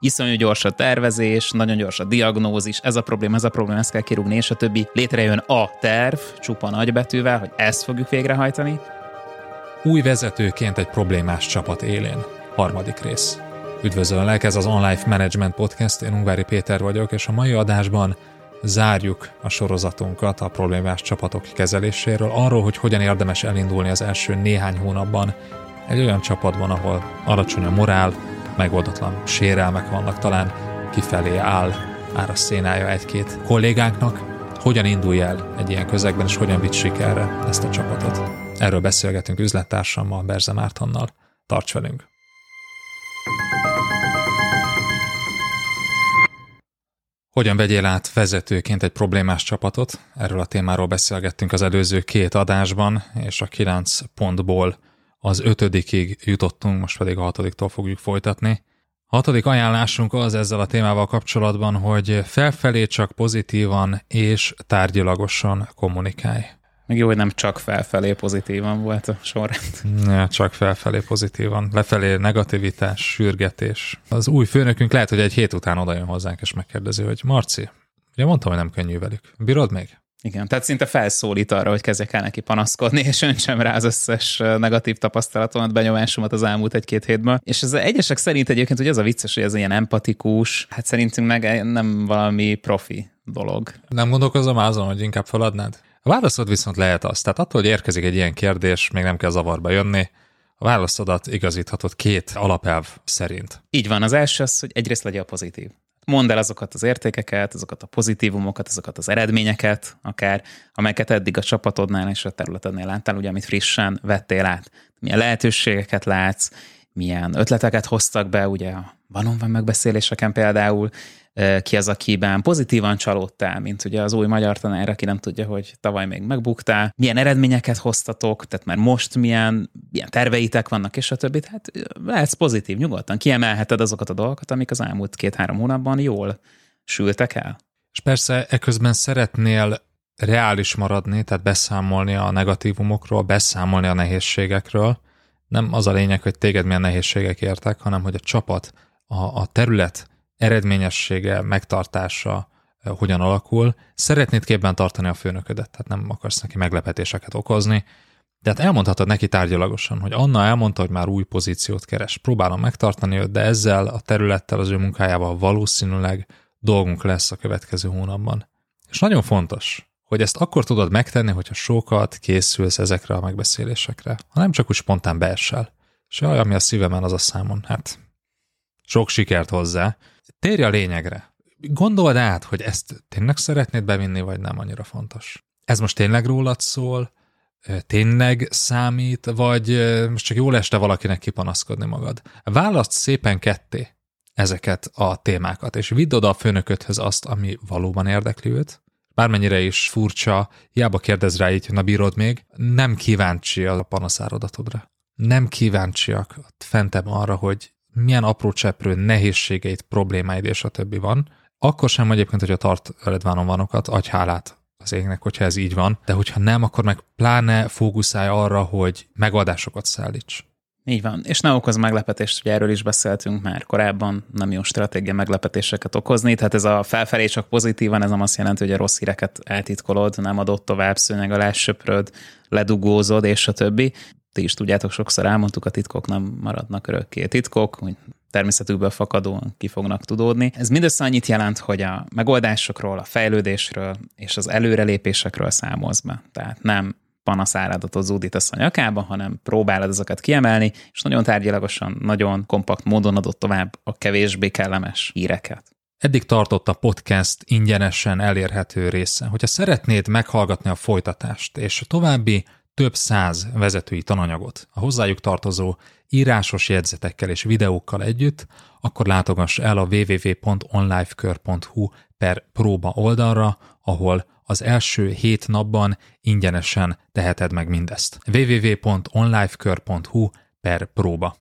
iszonyú gyors a tervezés, nagyon gyors a diagnózis, ez a probléma, ez a probléma, ezt kell kirúgni, és a többi. Létrejön a terv, csupa nagybetűvel, hogy ezt fogjuk végrehajtani. Új vezetőként egy problémás csapat élén. Harmadik rész. Üdvözöllek, ez az Online Management Podcast, én Ungvári Péter vagyok, és a mai adásban zárjuk a sorozatunkat a problémás csapatok kezeléséről, arról, hogy hogyan érdemes elindulni az első néhány hónapban egy olyan csapatban, ahol alacsony a morál, megoldatlan sérelmek vannak, talán kifelé áll már a szénája egy-két kollégánknak, hogyan indulj el egy ilyen közegben, és hogyan vitt sikerre ezt a csapatot. Erről beszélgetünk üzlettársammal, Berze Mártonnal. Tarts velünk! Hogyan vegyél át vezetőként egy problémás csapatot? Erről a témáról beszélgettünk az előző két adásban, és a kilenc pontból az ötödikig jutottunk, most pedig a hatodiktól fogjuk folytatni. A hatodik ajánlásunk az ezzel a témával kapcsolatban, hogy felfelé csak pozitívan és tárgyilagosan kommunikálj. Meg jó, hogy nem csak felfelé pozitívan volt a sorrend. Ja, csak felfelé pozitívan. Lefelé negativitás, sürgetés. Az új főnökünk lehet, hogy egy hét után oda jön hozzánk, és megkérdezi, hogy Marci, ugye mondtam, hogy nem könnyű velük. Bírod még? Igen, tehát szinte felszólít arra, hogy kezdjek el neki panaszkodni, és öntsem rá az összes negatív tapasztalatomat, benyomásomat az elmúlt egy-két hétben. És ez egyesek szerint egyébként, hogy az a vicces, hogy ez ilyen empatikus, hát szerintünk meg nem valami profi dolog. Nem gondolkozom azon, hogy inkább feladnád? A válaszod viszont lehet az. Tehát attól, hogy érkezik egy ilyen kérdés, még nem kell zavarba jönni, a válaszodat igazíthatod két alapelv szerint. Így van, az első az, hogy egyrészt legyen pozitív mondd el azokat az értékeket, azokat a pozitívumokat, azokat az eredményeket, akár, amelyeket eddig a csapatodnál és a területednél láttál, ugye, amit frissen vettél át. Milyen lehetőségeket látsz, milyen ötleteket hoztak be, ugye van van megbeszéléseken például, ki az, akiben pozitívan csalódtál, mint ugye az új magyar tanár, aki nem tudja, hogy tavaly még megbuktál, milyen eredményeket hoztatok, tehát már most milyen, milyen terveitek vannak, és a többit, hát lehetsz pozitív, nyugodtan kiemelheted azokat a dolgokat, amik az elmúlt két-három hónapban jól sültek el. És persze eközben szeretnél reális maradni, tehát beszámolni a negatívumokról, beszámolni a nehézségekről. Nem az a lényeg, hogy téged milyen nehézségek értek, hanem hogy a csapat, a, a terület eredményessége, megtartása hogyan alakul. Szeretnéd képben tartani a főnöködet, tehát nem akarsz neki meglepetéseket okozni, de hát elmondhatod neki tárgyalagosan, hogy Anna elmondta, hogy már új pozíciót keres. Próbálom megtartani őt, de ezzel a területtel, az ő munkájával valószínűleg dolgunk lesz a következő hónapban. És nagyon fontos, hogy ezt akkor tudod megtenni, hogyha sokat készülsz ezekre a megbeszélésekre, ha nem csak úgy spontán beessel. És jaj, ami a szívemen, az a számon, hát sok sikert hozzá, térj a lényegre. Gondold át, hogy ezt tényleg szeretnéd bevinni, vagy nem annyira fontos. Ez most tényleg rólad szól, tényleg számít, vagy most csak jól este valakinek kipanaszkodni magad. Választ szépen ketté ezeket a témákat, és vidd oda a főnököthöz azt, ami valóban érdekli őt, bármennyire is furcsa, hiába kérdez rá így, na bírod még, nem kíváncsi a panaszáradatodra. Nem kíváncsiak fentem arra, hogy milyen apró cseprő nehézségeit, problémáid és a többi van, akkor sem egyébként, hogyha tart veled vanokat, adj hálát az égnek, hogyha ez így van, de hogyha nem, akkor meg pláne fókuszálj arra, hogy megoldásokat szállíts. Így van, és ne okoz meglepetést, hogy erről is beszéltünk már korábban, nem jó stratégia meglepetéseket okozni, tehát ez a felfelé csak pozitívan, ez nem azt jelenti, hogy a rossz híreket eltitkolod, nem adott tovább, szőnyeg alá söpröd, ledugózod, és a többi ti is tudjátok, sokszor elmondtuk, a titkok nem maradnak örökké titkok, hogy természetükből fakadóan ki fognak tudódni. Ez mindössze annyit jelent, hogy a megoldásokról, a fejlődésről és az előrelépésekről számolsz be. Tehát nem panaszáradat zúdítasz a nyakába, hanem próbálod ezeket kiemelni, és nagyon tárgyalagosan, nagyon kompakt módon adott tovább a kevésbé kellemes híreket. Eddig tartott a podcast ingyenesen elérhető része. Hogyha szeretnéd meghallgatni a folytatást és a további több száz vezetői tananyagot a hozzájuk tartozó írásos jegyzetekkel és videókkal együtt, akkor látogass el a www.onlifekör.hu per próba oldalra, ahol az első hét napban ingyenesen teheted meg mindezt. www.onlifekör.hu per próba.